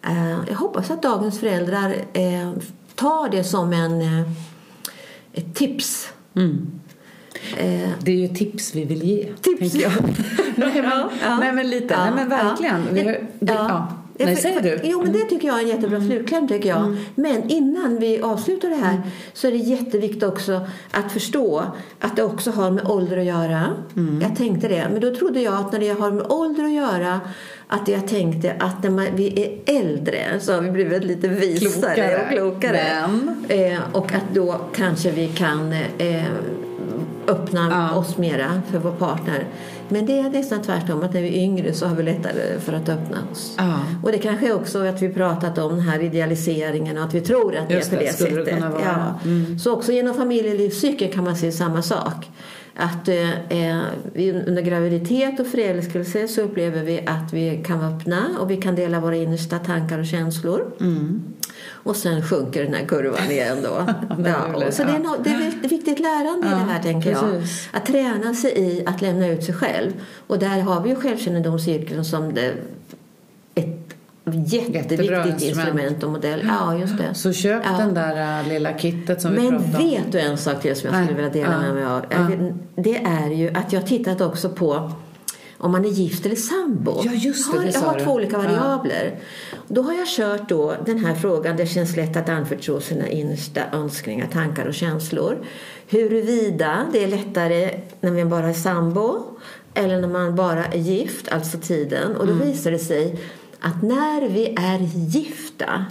eh, jag hoppas att dagens föräldrar eh, tar det som en, eh, ett tips. Eh, Det är ju tips vi vill ge. Tips. Jag. nej, men, Ja, ja. nej, men lite. Ja, nej, men verkligen. ja. Har, det, ja. Nej, säger du? Mm. Jo, men det tycker jag är en jättebra slutkläm. Tycker jag. Men innan vi avslutar det här Mm. så är det jätteviktigt också att förstå att det också har med ålder att göra. Mm. Jag tänkte det. Men då trodde jag att när det har med ålder att göra att jag tänkte att när man, vi är äldre så har vi blivit lite visare Klokare. och klokare. Men? Eh, och att då kanske vi kan eh, öppna Ja. oss mera för vår partner. Men det är nästan tvärtom, att när vi är yngre så har vi lättare för att öppna oss. Ja. Och det kanske är också att vi pratat om den här idealiseringen och att vi tror att det Just är på det, det det sättet. vara. Ja. Så också genom familjelivscykeln kan man se samma sak. Att eh, eh, under graviditet och förälskelse så upplever vi att vi kan vara öppna och vi kan dela våra innersta tankar och känslor. Mm. Och sen sjunker den här kurvan igen då. Ja, så det är, no, det är ett viktigt lärande i det här tänker jag. Att träna sig i att lämna ut sig själv. Och där har vi ju självkännedomscirkeln som det, ett jätteviktigt instrument. och modell. Ja, just det. Så köp Ja. den där äh, lilla kittet som vi Men pratade om. vet du en sak till som jag skulle vilja dela Ja. med mig av? Ja. Det är ju att jag tittat också på om man är gift eller sambo. Ja, just det, jag har, det jag har du. två olika Ja. variabler. Då har jag kört då den här frågan. Det känns lätt att anförtro sina innersta önskningar, tankar och känslor. Huruvida det är lättare när man bara är sambo eller när man bara är gift, alltså tiden. Och då Mm. visar det sig att när vi är gifta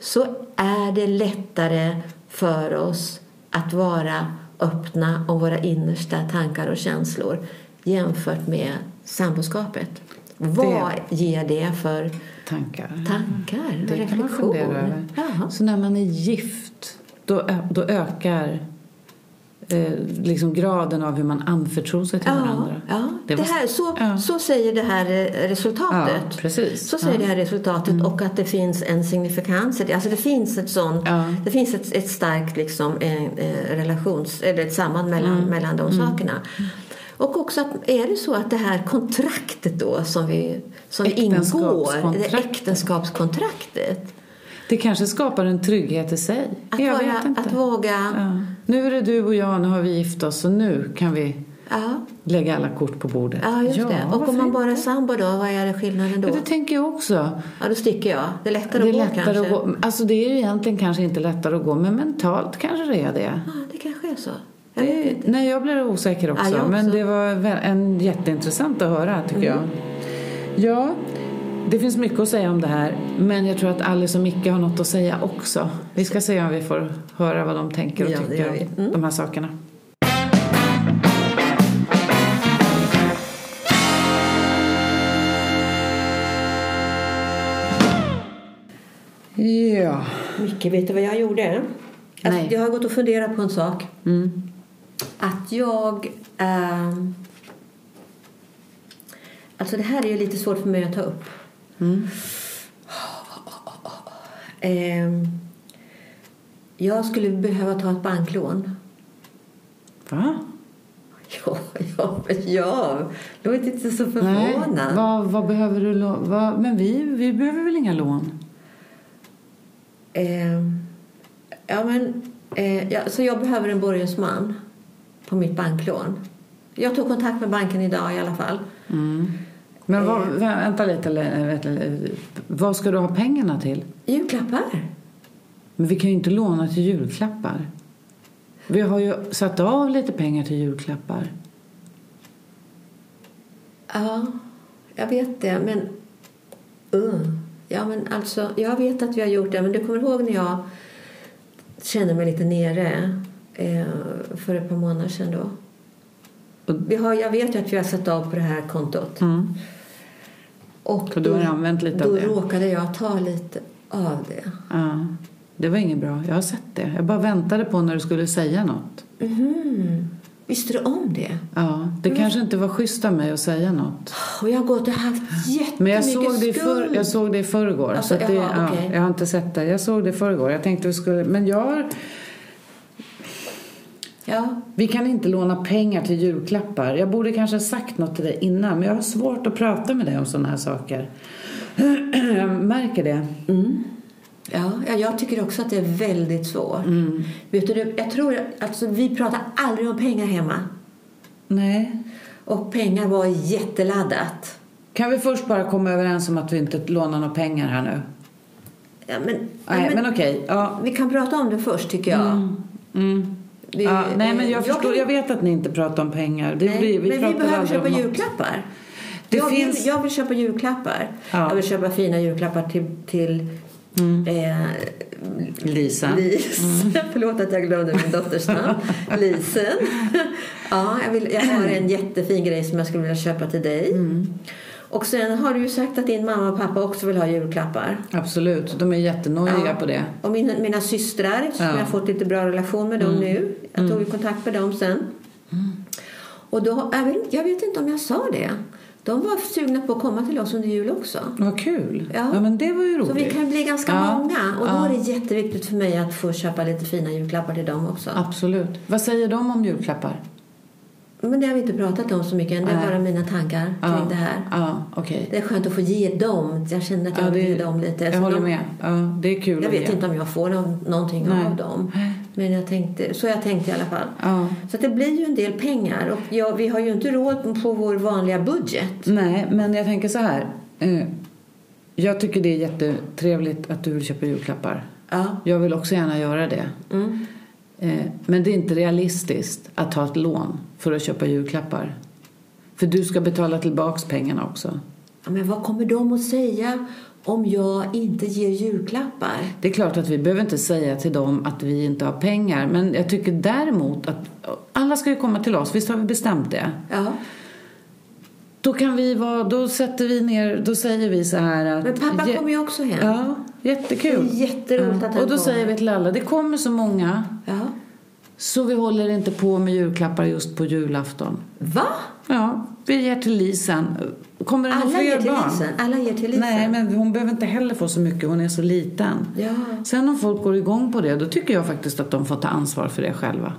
så är det lättare för oss att vara öppna om våra innersta tankar och känslor jämfört med samboskapet. Vad ger det för Tankar. tankar Det kan man reflektion? fundera över. Så när man är gift, då, då ökar eh, liksom graden av hur man anförtror sig till Ja, varandra. ja. Det Det var- här, så, ja. så säger det här eh, resultatet. Ja, precis. Så säger. Mm. det här resultatet och att det finns en signifikans det. Alltså det finns ett sånt, det finns ett, ett starkt liksom, eh, eh, relations, eller ett samband mellan, Mm. mellan de sakerna. Och också att är det så att det här kontraktet då som vi som ingår, det Äktenskapskontraktet. Det kanske skapar en trygghet i sig. Att, jag vara, vet inte. att våga, Ja. Nu är det du och jag, nu har vi gift oss och nu kan vi ja, lägga alla kort på bordet. ja just det. Och om man bara är sambo då, vad är det skillnaden då? Ja, det tänker jag också. Ja, då sticker jag. Det är lättare Det är att gå lättare kanske. att gå. Alltså det är ju egentligen kanske inte lättare att gå, men mentalt kanske det är det. Ja, det kanske är så. Det inte. nej, jag blir osäker också. Ja, också. Men det var en jätteintressant att höra, tycker jag. Ja, det finns mycket att säga om det här. Men jag tror att Alice och Micke har något att säga också. Vi ska se om vi får höra vad de tänker och Ja, tycker om. Mm. de här sakerna. Ja. Micke, vet du vad jag gjorde? Nej. Att jag har gått och funderat på en sak. Mm. Att jag... ehm, alltså det här är ju lite svårt för mig att ta upp. Mm. Ehm, jag skulle behöva ta ett banklån. Va? Ja, ja, ja. Låt inte så Nej. förvånad. Vad, vad behöver du lån? Men vi, vi behöver väl inga lån? Ehm, ja, men, eh, ja, så jag behöver en borgensman på mitt banklån. Jag tog kontakt med banken idag i alla fall. Mm. Men vad, Eh. vä- vänta lite, eller, vänta, vad ska du ha pengarna till? Julklappar. Men vi kan ju inte låna till julklappar. Vi har ju satt av lite pengar till julklappar. Ja, jag vet det, men... Uh, ja, men alltså, jag vet att vi har gjort det, men du kommer ihåg när jag kände mig lite nere eh, för ett par månader sedan då? Vi har, jag vet ju att vi har satt av på det här kontot. Mm. Och då det? råkade jag ta lite av det. Ja, det var inget bra. Jag har sett det. Jag bara väntade på när du skulle säga något. Mhm. Visste du om det? Ja, det kanske inte var schysst av mig att säga något. Och jag har gått och haft jättemycket Men jag såg det i, för, jag såg det i förrgår. Alltså, så att det, ja, okej. Jag har inte sett det. Jag såg det i förrgår. Jag tänkte vi skulle... Men jag Ja, Vi kan inte låna pengar till julklappar. Jag borde kanske ha sagt något till dig innan, men jag har svårt att prata med dig om sådana här saker. Jag märker det. Ja, ja, jag tycker också att det är väldigt svårt. Mm. Vet du, jag tror alltså, vi pratar aldrig om pengar hemma. Nej. Och pengar var jätteladdat. Kan vi först bara komma överens om att vi inte lånar några pengar här nu? Ja, men, Nej, ja, men, okej. Ja. Vi kan prata om det först, tycker jag. Mm. Vi, ja. Nej, men jag, jag förstår. Jag vet att ni inte pratar om pengar. Det Nej, blir, vi men vi behöver köpa om julklappar. Det jag, finns- vill, jag vill köpa julklappar. Ja. Jag vill köpa fina julklappar till, till Eh, Lisa. Lis. Förlåt att jag glömde min dotters namn. Lisen. ja, jag, vill, jag har en jättefin grej som jag skulle vilja köpa till dig. Och sen har du ju sagt att din mamma och pappa också vill ha julklappar. Absolut, de är jättenojiga Ja. på det. Och mina, mina systrar, eftersom Ja. jag har fått lite bra relation med dem nu. Jag tog ju kontakt med dem sen. Och då, jag, vet, jag vet inte om jag sa det. De var sugna på att komma till oss under jul också. Vad kul. Ja. Ja. men det var ju roligt. Så vi kan bli ganska Ja. många. Och då Ja. är det jätteviktigt för mig att få köpa lite fina julklappar till dem också. Absolut. Vad säger de om julklappar? Men det har vi inte pratat om så mycket än. Det är bara mina tankar kring ja. det här. Ja, okej. Det är skönt att få ge dem. Jag känner att jag Ja, det- ge dem lite. Jag Så håller de, med. Ja, det är kul Jag vet ge. inte om jag får någon, någonting Nej. av dem. Men jag tänkte, så jag tänkte i alla fall. Ja. Så det blir ju en del pengar. Och ja, vi har ju inte råd på vår vanliga budget. Nej, men jag tänker så här. Eh, Jag tycker det är jättetrevligt att du vill köpa julklappar. Ja. Jag vill också gärna göra det. Mm. Eh, Men det är inte realistiskt att ta ett lån för att köpa julklappar. För du ska betala tillbaks pengarna också. Men vad kommer de att säga om jag inte ger julklappar? Det är klart att vi behöver inte säga till dem att vi inte har pengar. Men jag tycker däremot att alla ska ju komma till oss. Visst har vi bestämt det? Ja. Då kan vi vara, då sätter vi ner, då säger vi så här att... Men pappa kommer ju också hem. Ja, jättekul. Det är jätteroligt att han Och då kommer. säger vi till alla, det kommer så många Ja. så vi håller inte på med julklappar just på julafton. Va? Ja, vi ger till Lisen. Kommer det Alla ger till barn? Lisen? Alla ger till Lisen? Nej, men hon behöver inte heller få så mycket, hon är så liten. Ja. Sen om folk går igång på det, då tycker jag faktiskt att de får ta ansvar för det själva.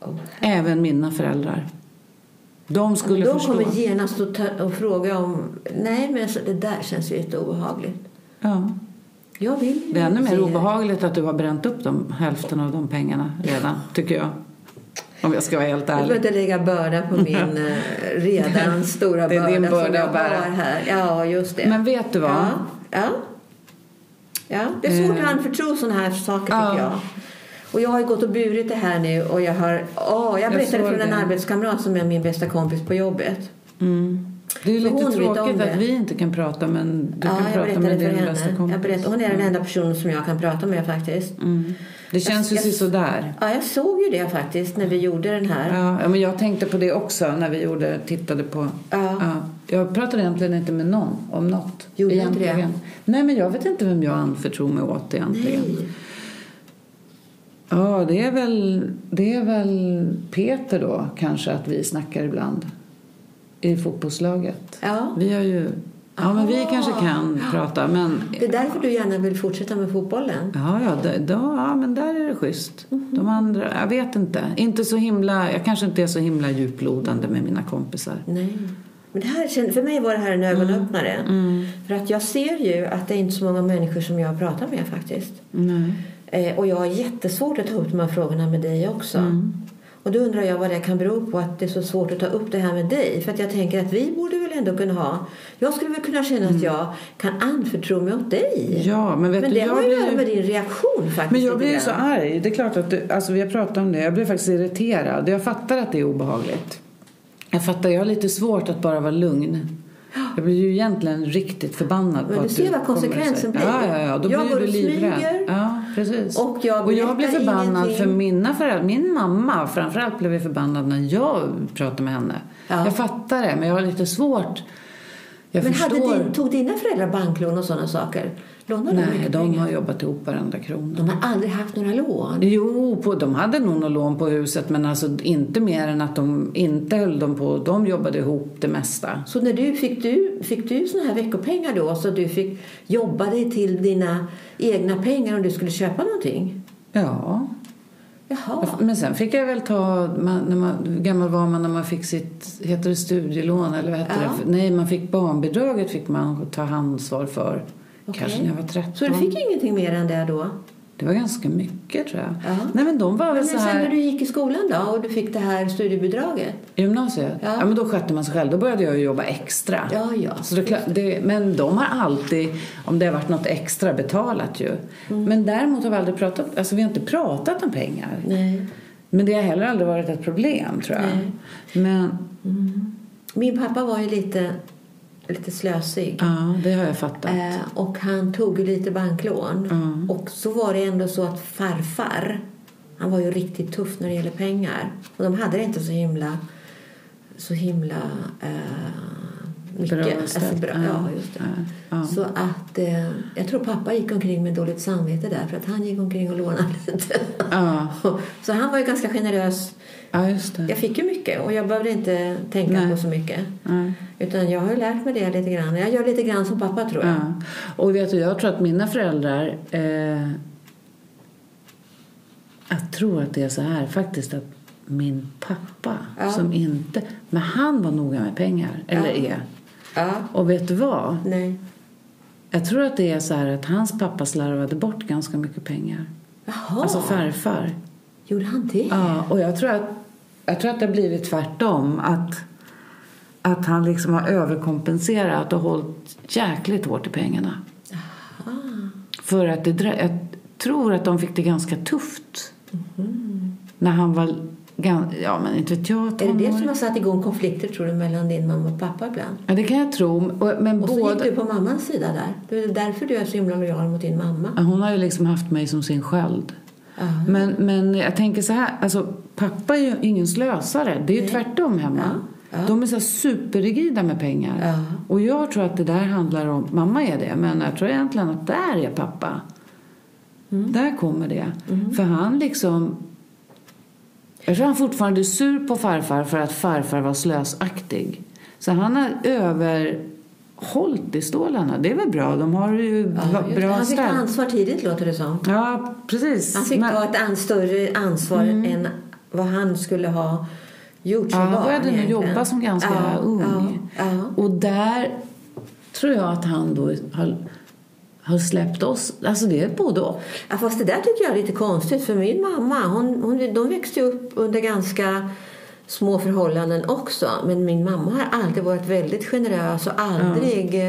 Oh. Även mina föräldrar. De skulle De förstå. kommer genast att ta, och fråga om... Nej, men så, det där känns ju jätteobehagligt. Ja. Jag vill Det är ännu mer obehagligt att du har bränt upp de, hälften av de pengarna redan, tycker jag. Om jag ska vara helt Jag behöver ärlig. inte lägga börda på min eh, redan stora Det är börda, din börda som jag har här. Ja, just det. Men vet du vad? Ja, ja. ja det är svårt Eh. att anförtro sådana här saker Ja. tycker jag. Och jag har ju gått och burit det här nu och jag har... Åh, jag berättade såg för en det. arbetskamrat som är min bästa kompis på jobbet. Mm. Det är Så lite tråkigt att vi inte kan prata men du ja, kan jag prata med din bästa henne. kompis. Jag berättade, hon är den enda personen som jag kan prata med faktiskt. Mm. Det känns ju Jag- sådär. Ja, jag såg ju det faktiskt när vi gjorde den här. Ja, ja, men jag tänkte på det också när vi gjorde, tittade på... Ja. Jag pratade egentligen inte med någon om något. Gjorde du inte det? egentligen. Nej, men jag vet inte vem jag anförtror mig åt egentligen. Nej. Ja, det är, väl, det är väl Peter då kanske att vi snackar ibland i fotbollslaget. Ja. Vi har ju... Ja, men vi Ah. kanske kan prata, men... Det är därför du gärna vill fortsätta med fotbollen. Ja, ja, då, då, ja, men där är det schysst. Mhm. De andra, jag vet inte. Inte så himla, jag kanske inte är så himla djuplodande med mina kompisar. Nej. Men det här, för mig var det här en ögonöppnare. Mm. För att jag ser ju att det är inte så många människor som jag pratar med faktiskt. Nej. Eh, och jag har jättesvårt att ta upp de här frågorna med dig också. Mm. Och då undrar jag vad det kan bero på att det är så svårt att ta upp det här med dig. För att jag tänker att vi borde väl ändå kunna ha... Jag skulle väl kunna känna att jag kan anförtro mig åt dig. Mm. Ja, men vet men du, det har ju blir att göra med din reaktion faktiskt. Men jag blir ju så arg. Det är klart att du, alltså vi har pratat om det. Jag blir faktiskt irriterad. Jag fattar att det är obehagligt. Jag fattar, jag har lite svårt att bara vara lugn. Jag blir ju egentligen riktigt förbannad Men på du att ser vad konsekvensen blir. Ja, ja, ja. Då Jag blir går du livrädd. smyger. Ja, precis. Och jag och jag berättar förbannad ingenting. för mina föräldrar. Min mamma framförallt blev jag förbannad när jag pratade med henne. Ja. Jag fattar det, men jag har lite svårt. Jag Men förstår. hade din, tog dina föräldrar banklån och sådana saker? Lånade de Nej, de pengar? har jobbat ihop varenda krona. De har aldrig haft några lån. Jo, på, de hade nog något lån på huset men alltså inte mer än att de inte höll dem på. De jobbade ihop det mesta. Så när du fick du, fick du såna här veckopengar då så du fick jobba dig till dina egna pengar om du skulle köpa någonting? Ja. Jaha. Men sen fick jag väl ta, man, när man, hur gammal var man när man fick sitt, heter det studielån eller vad heter Ja. det? Nej, man fick barnbidraget fick man ta ansvar för. Okej. Kanske när jag var 13. Så du fick ingenting mer än det då? Det var ganska mycket tror jag. Ja. Nej men de var väl Men så sen när här, du gick i skolan då och du fick det här studiebidraget? gymnasiet? Ja. Ja. men då skötte man sig själv. Då började jag jobba extra. Ja, ja. Så det, det, men de har alltid, om det har varit något extra, betalat ju. Mm. Men däremot har vi aldrig pratat, alltså vi har inte pratat om pengar. Nej. Men det har heller aldrig varit ett problem tror jag. Nej. Men, Min pappa var ju lite lite slösig. Ja, det har jag fattat. Eh, och han tog ju lite banklån. Mm. Och så var det ändå så att farfar, han var ju riktigt tuff när det gäller pengar. Och de hade det inte så himla, så himla eh, mycket. Bra alltså, bra, ja, just det. Ja, ja. Så att eh, jag tror pappa gick omkring med dåligt samvete där för att han gick omkring och lånade lite. Ja, Så han var ju ganska generös. Ja just det. Jag fick ju mycket och jag behövde inte tänka Nej. på så mycket. Nej. Utan jag har lärt mig det lite grann. Jag gör lite grann som pappa tror jag. Ja. Och vet du, jag tror att mina föräldrar... Eh, jag tror att det är så här faktiskt att min pappa Ja. som inte... Men han var noga med pengar, eller Ja. är. Ja. Och vet du vad? Nej. Jag tror att det är så här att hans pappa slarvade bort ganska mycket pengar. Jaha. Alltså farfar. Gjorde han det? Ja, och jag tror att, jag tror att det har blivit tvärtom. Att, att han liksom har överkompenserat och hållit jäkligt hårt i pengarna. För att det, jag tror att de fick det ganska tufft. När han var, ja men inte vet jag, Är det det som har satt igång konflikter tror du mellan din mamma och pappa ibland? Ja, det kan jag tro. Men Och så båda... gick du på mammans sida där. Det är därför du är så himla lojal mot din mamma. Hon har ju liksom haft mig som sin sköld. Ja. Men, men jag tänker så här, alltså, pappa är ju ingen slösare. Det är ju tvärtom hemma. De är så superrigida med pengar. Och jag tror att det där handlar om, mamma är det, men jag tror egentligen att där är pappa. Mm. Där kommer det. För han liksom, jag tror han fortfarande är sur på farfar för att farfar var slösaktig. Så han har överhållit i stålarna. Det är väl bra, de har ju Ja, bra han fick ta ansvar tidigt låter det som. Ja, precis. Han fick Men- ta ett an- större ansvar än vad han skulle ha gjort som Ja, han barn. började nog jobba som ganska ja, ung. Ja. Och där tror jag att han då har, har släppt oss. Alltså det är både och. Ja, fast det där tycker jag är lite konstigt för min mamma, hon, hon, de växte upp under ganska små förhållanden också. Men min mamma har alltid varit väldigt generös och aldrig...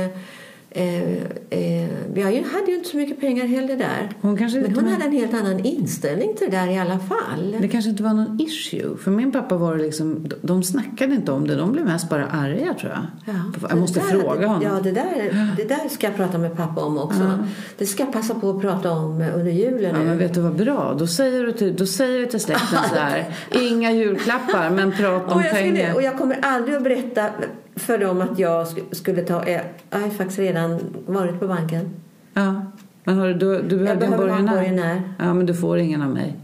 Eh, eh, vi hade ju inte så mycket pengar heller där. Hon kanske Men hon var- hade en helt annan inställning till det där i alla fall. Det kanske inte var någon issue. För min pappa var det liksom, de- de snackade inte om det. De blev mest bara arga tror jag. Ja, jag måste det där, fråga honom. Ja, det där, det där ska jag prata med pappa om också. Det ska jag passa på att prata om under julen Ja, men vet du vad bra? Då säger, du till, då säger vi till släkten så här. Inga julklappar, men prata om Och jag, pengar. skulle, och jag kommer aldrig att berätta för dem att jag sk- skulle ta... Jag jag har faktiskt redan varit på banken. Ja. Men har du, du, du behöver en borgenär. borgenär. Ja, men du får ingen av mig.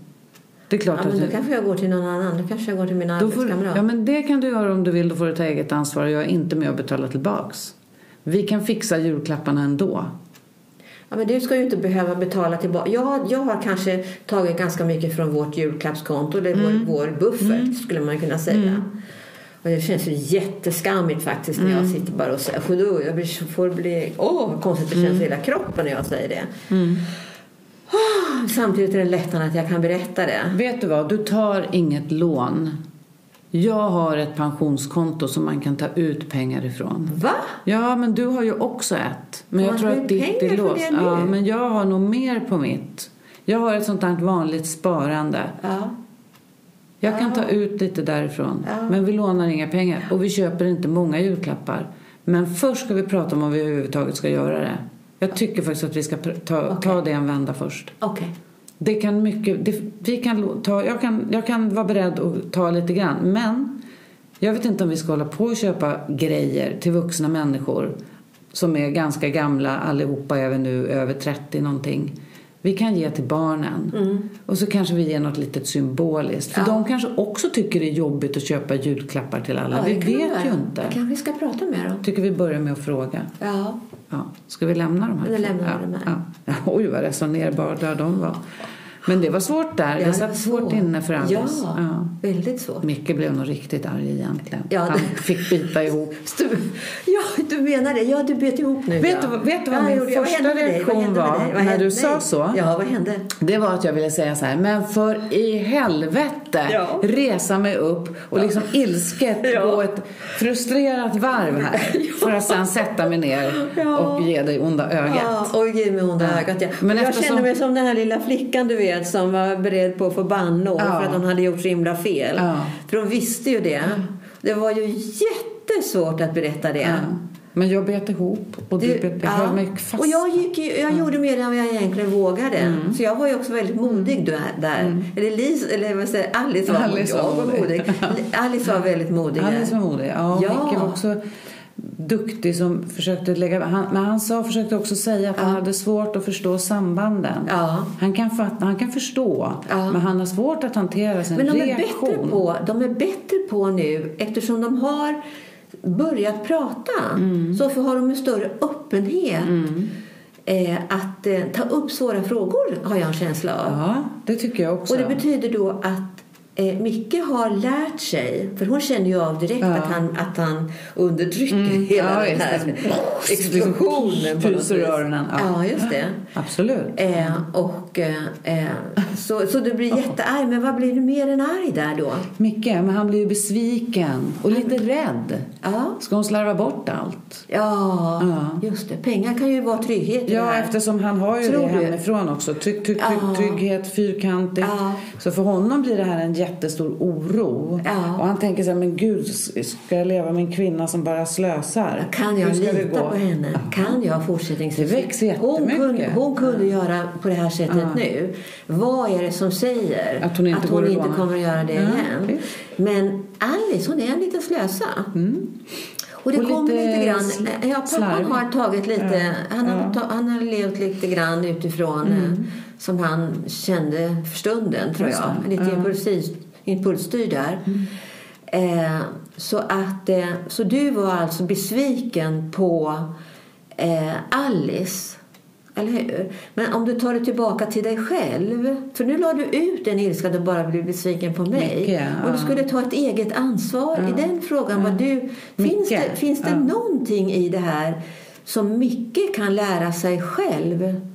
Det är klart Ja, att men då du... kanske jag går till någon annan. Då kanske jag går till min Då får, ja, men det kan du göra om du vill. Då får du ta eget ansvar och jag är inte med och betala tillbaks. Vi kan fixa julklapparna ändå. Ja, men du ska ju inte behöva betala tillbaka. Jag, jag har kanske tagit ganska mycket från vårt julklappskonto. Är Mm. vår, vår buffert skulle man kunna säga. Och det känns ju jätteskammigt faktiskt när Mm. jag sitter bara och säger "Sjudu", jag blir, får bli, åh vad konstigt det Mm. känns i hela kroppen när jag säger det. Ah, Samtidigt är det lättare att jag kan berätta det. Vet du vad? Du tar inget lån. Jag har ett pensionskonto som man kan ta ut pengar ifrån. Va? Ja, men du har ju också ett. Men jag man tror att ditt är låst. Ja, men jag har nog mer på mitt. Jag har ett sånt här vanligt sparande. Ja. Jag kan ta ut lite därifrån. Men vi lånar inga pengar. Och vi köper inte många julklappar. Men först ska vi prata om om vi överhuvudtaget ska göra det. Jag tycker faktiskt att vi ska ta, ta Okej. det en vända först. Okej. Det kan mycket, det, vi kan ta, jag, kan, jag kan vara beredd att ta lite grann. Men jag vet inte om vi ska hålla på och köpa grejer till vuxna människor som är ganska gamla, allihopa vi nu över 30 någonting. Vi kan ge till barnen. Och så kanske vi ger något litet symboliskt. För Mm. Ja. de kanske också tycker det är jobbigt att köpa julklappar till alla. Ja, vi det vet ju inte. Jag kanske ska prata med dem. Tycker vi börjar med att fråga. Ja. Ja. Ska vi lämna de här? Nu lämnar ja. vi de här. Ja. Oj, vad resonerbara de var. Men det var svårt där. Ja, det satt svårt inne för Alice. Ja, Ja. väldigt svårt. Micke blev nog riktigt arg egentligen. Ja, Han fick bita ihop. Du, ja, du menar det. Ja, du bet ihop nu. Vet ja. du vet du vad Ja, min jag. Vad första reaktion var när du sa så? Ja, vad hände? Det var att jag ville säga så här, men för i helvete Ja. resa mig upp och liksom ilsket Ja. gå ett frustrerat varv här för att sen sätta mig ner Ja. och ge dig onda ögat. Ja, och ge mig onda Ja. ögat. Ja. Men jag eftersom- kände mig som den här lilla flickan du vet som var beredd på att få bannor Ja. för att hon hade gjort så himla fel. Ja. För de visste ju det. Det var ju jättesvårt att berätta det. Ja. Men jag bet ihop och du, Du- bet, jag höll mig fast. Och jag, gick, jag gjorde mer än vad jag egentligen vågade. Mm. Så jag var ju också väldigt modig där. där. Eller, Lis, eller vad säger? Alice var, Alice var var modig. Alice var väldigt modig. Alice var modig. Ja, Ja. Micke var också duktig som försökte lägga... Han, men han sa, försökte också säga att han hade svårt att förstå sambanden. Ja. Han, kan fatta, han kan förstå, Ja. men han har svårt att hantera sin Men de är, reaktion. bättre på, de är bättre på nu eftersom de har börjat prata. Mm. Så har de en större öppenhet eh, att eh, ta upp svåra frågor har jag en känsla av. Ja, det tycker jag också. Och det betyder då att eh, Micke har lärt sig, för hon känner ju av direkt Ja. att, han, att han undertrycker hela Ja, den här det. explosionen. Pyser vis. öronen. Ja. Ja, just det. Absolut. Eh, och, eh, eh, så, så du blir jättearg, men vad blir du mer än arg där då? Micke, men han blir ju besviken och lite rädd. Ja, Ska hon slarva bort allt? ja, just det. Pengar kan ju vara trygghet Ja, här. eftersom han har ju Tror det du? hemifrån också. Trygg, trygg, trygg, trygghet, fyrkantigt. Så för honom blir det här en jättestor oro. Ja. Och han tänker så här, men gud, ska jag leva med en kvinna som bara slösar? Kan jag lita gå? på henne? Kan jag fortsättningsvis? Det växer hon jättemycket. kunde, hon kunde göra på det här sättet nu. Vad är det som säger Att hon inte att inte låna? kommer att göra det Ja, igen? visst. Men Alice, hon är en liten slösa. Och det Och kommer lite lite grann... Ja, pappan har tagit lite... Ja, Han, har, ja. han har levt lite grann utifrån eh, som han kände för stunden, tror jag. Lite Ja. impulsiv, impulsstyrd där. Eh, så, att, eh, så du var alltså besviken på eh, Alice, eller hur? Men om du tar det tillbaka till dig själv. För nu la du ut en ilska du bara blev besviken på mig. Mycket, ja. Och du skulle ta ett eget ansvar i den frågan. Vad du, finns det, finns det ja. någonting i det här som Micke kan lära sig själv?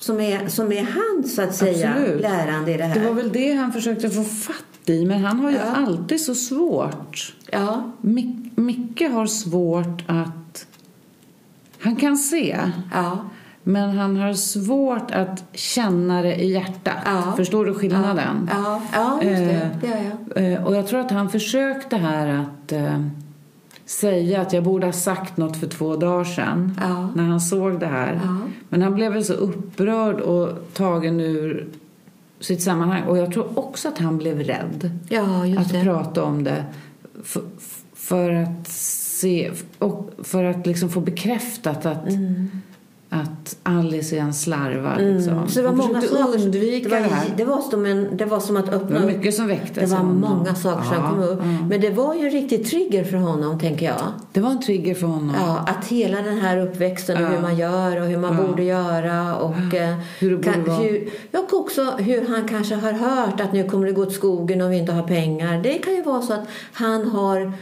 Som är, som är hans, så att säga, Absolut. lärande i det här? Det var väl det han försökte få fatt i, men han har ju Ja. alltid så svårt. Ja, Mic- Micke har svårt att... Han kan se, ja. men han har svårt att känna det i hjärtat. Ja. Förstår du skillnaden? Ja, ja just det. Eh, det gör jag. Eh, Och jag tror att han försökte här att eh, säga att jag borde ha sagt något för två dagar sedan Ja. när han såg det här. Ja. Men han blev väl så upprörd och tagen ur sitt sammanhang. Och jag tror också att han blev rädd Ja, att det. prata om det. För, för att se och för att liksom få bekräftat att, att Alice är en slarva. Liksom. Mm. Så det var många saker. undvika det, det, var, här. Det var, som en, det var som att öppna Det var mycket som väcktes Det var många saker som Ja, kom upp. ja. Men det var ju en riktig trigger för honom, tänker jag. Det var en trigger för honom. Ja, att hela den här uppväxten och Ja. hur man gör och hur man Ja. borde göra och eh, Hur det borde kan, vara. hur, och också hur han kanske har hört att nu kommer det gå åt skogen om vi inte har pengar. Det kan ju vara så att han har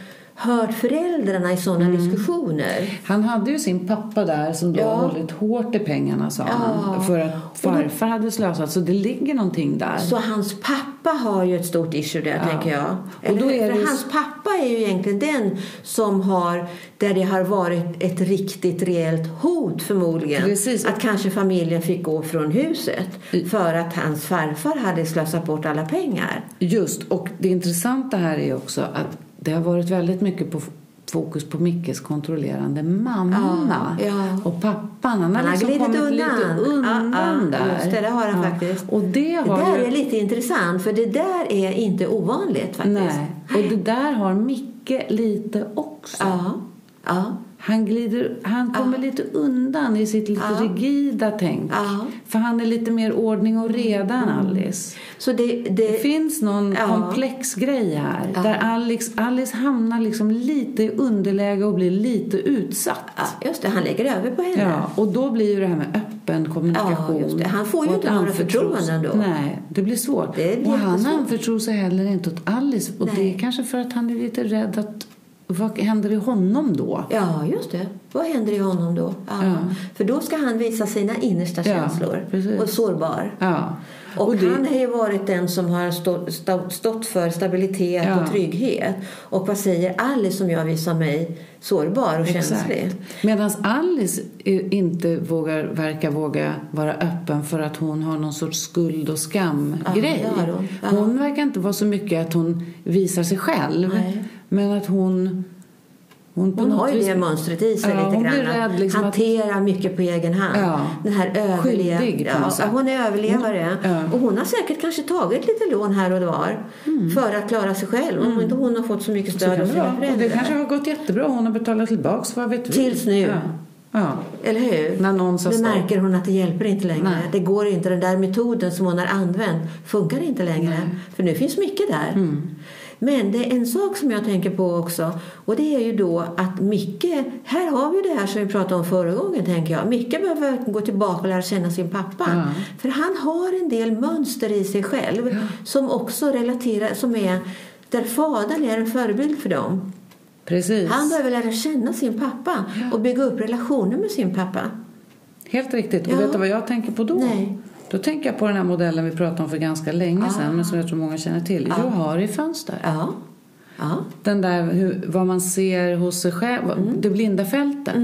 hört föräldrarna i sådana Mm. diskussioner. Han hade ju sin pappa där som då Ja. hållit hårt i pengarna sa Ja. han. För att farfar hade slösat. Så det ligger någonting där. Så hans pappa har ju ett stort issue där, Ja. tänker jag. Och Eller då hur? är För det- hans pappa är ju egentligen den som har, där det har varit ett riktigt reellt hot förmodligen. Precis. Att kanske familjen fick gå från huset för att hans farfar hade slösat bort alla pengar. Just, och det intressanta här är också att det har varit väldigt mycket på fokus på Mickes kontrollerande mamma. Ja, ja. Och pappan, han har, Han har liksom kommit undan. lite undan Ja, där. det, det har han faktiskt. Och det Det har där ju... är lite intressant, för det där är inte ovanligt faktiskt. Nej, och det där har Micke lite också. Ja, ja. Han, glider, han kommer lite undan i sitt lite Ja. rigida tänk. Ja. För han är lite mer ordning och reda än Alice. Så det, det, Det finns någon komplex grej här. Där Alex, Alice hamnar liksom lite i underläge och blir lite utsatt. just det, han lägger över på henne. Ja, och då blir ju det här med öppen kommunikation. Det. Han får ju inte några förtroenden då. Nej, det blir svårt. Det och han anförtror sig heller inte åt Alice. Och det Nej. är kanske för att han är lite rädd att vad händer i honom då? Ja, just det. Vad händer i honom då? Ja. Ja. För då ska han visa sina innersta Ja, känslor. precis. Och sårbar. Ja. Och, det- han har ju varit den som har stått, stå- stått för stabilitet Ja. och trygghet. Och vad säger Alice som jag visar mig sårbar och känslig? Medan Alice inte vågar, verkar våga vara öppen för att hon har någon sorts skuld och skam-grej. Ja, hon. Ja. hon verkar inte vara så mycket att hon visar sig själv. Nej. Men att hon, Hon, Hon har ju det mönstret i sig Ja, lite hon grann. rädd liksom att- Hantera mycket på egen hand. Ja. Den här överlev... ja, hon är överlevare. Ja. Och hon har säkert kanske tagit lite lån här och var för att klara sig själv. Om inte hon har fått så mycket Så stöd kan av det sina det kanske har gått jättebra. Hon har betalat tillbaks, vad vet vi? Tills nu. Ja. Eller hur? När någon Nu märker hon att det hjälper inte längre. Nej. Det går inte. Den där metoden som hon har använt funkar inte längre. För nu finns mycket där. Mm. Men det är en sak som jag tänker på också. Och det är ju då att Micke, här har vi det här som vi pratade om förra gången tänker jag. Micke behöver gå tillbaka och lära känna sin pappa. Ja. För han har en del mönster i sig själv som också relaterar, som är där fadern är en förebild för dem. Precis. Han behöver lära känna sin pappa och bygga upp relationer med sin pappa. Helt riktigt. Och Ja. vet du vad jag tänker på då? Nej. Då tänker jag på den här modellen vi pratade om för ganska länge Ah. sedan, men som jag tror många känner till. Jag har i fönster. Ja. Ja. Den där hur, vad man ser hos sig själv, Mm. det blinda fältet.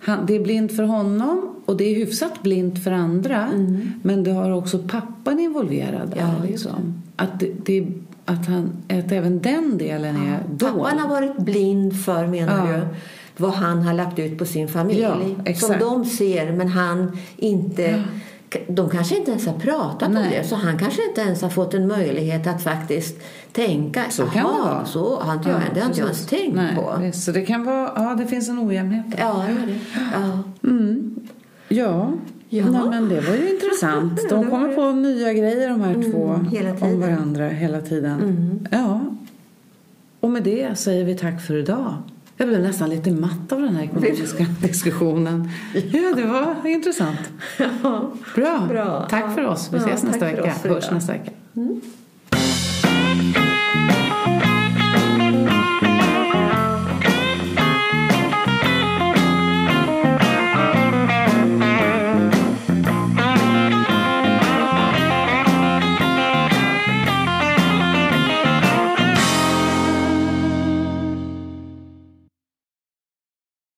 Han, det är blint för honom och det är hyfsat blint för andra. Men det har också pappan involverad där. Mm. Ja, liksom. Att, det, det, att, han, att även den delen är dold. Pappan har varit blind för, menar Ja. du, vad han har lagt ut på sin familj. Ja, som de ser, men han inte... De kanske inte ens har pratat om Nej. det, så han kanske inte ens har fått en möjlighet att faktiskt tänka. Så kan "Jaha, det vara. Så har inte jag, det har inte jag ens tänkt Nej, på. Så det kan vara, ja det finns en ojämnhet där. Ja, det är det. Ja. Ja, Ja. Nej, men det var ju intressant. Ja, De kommer på nya grejer de här två Mm, hela om. Mm. varandra hela tiden. Ja. Och med det säger vi tack för idag. Jag blev nästan lite matt av den här ekonomiska diskussionen. Ja, det var intressant. Bra. Bra. Tack för oss. Vi Ja, ses tack nästa vecka. Hörs nästa vecka. Mm.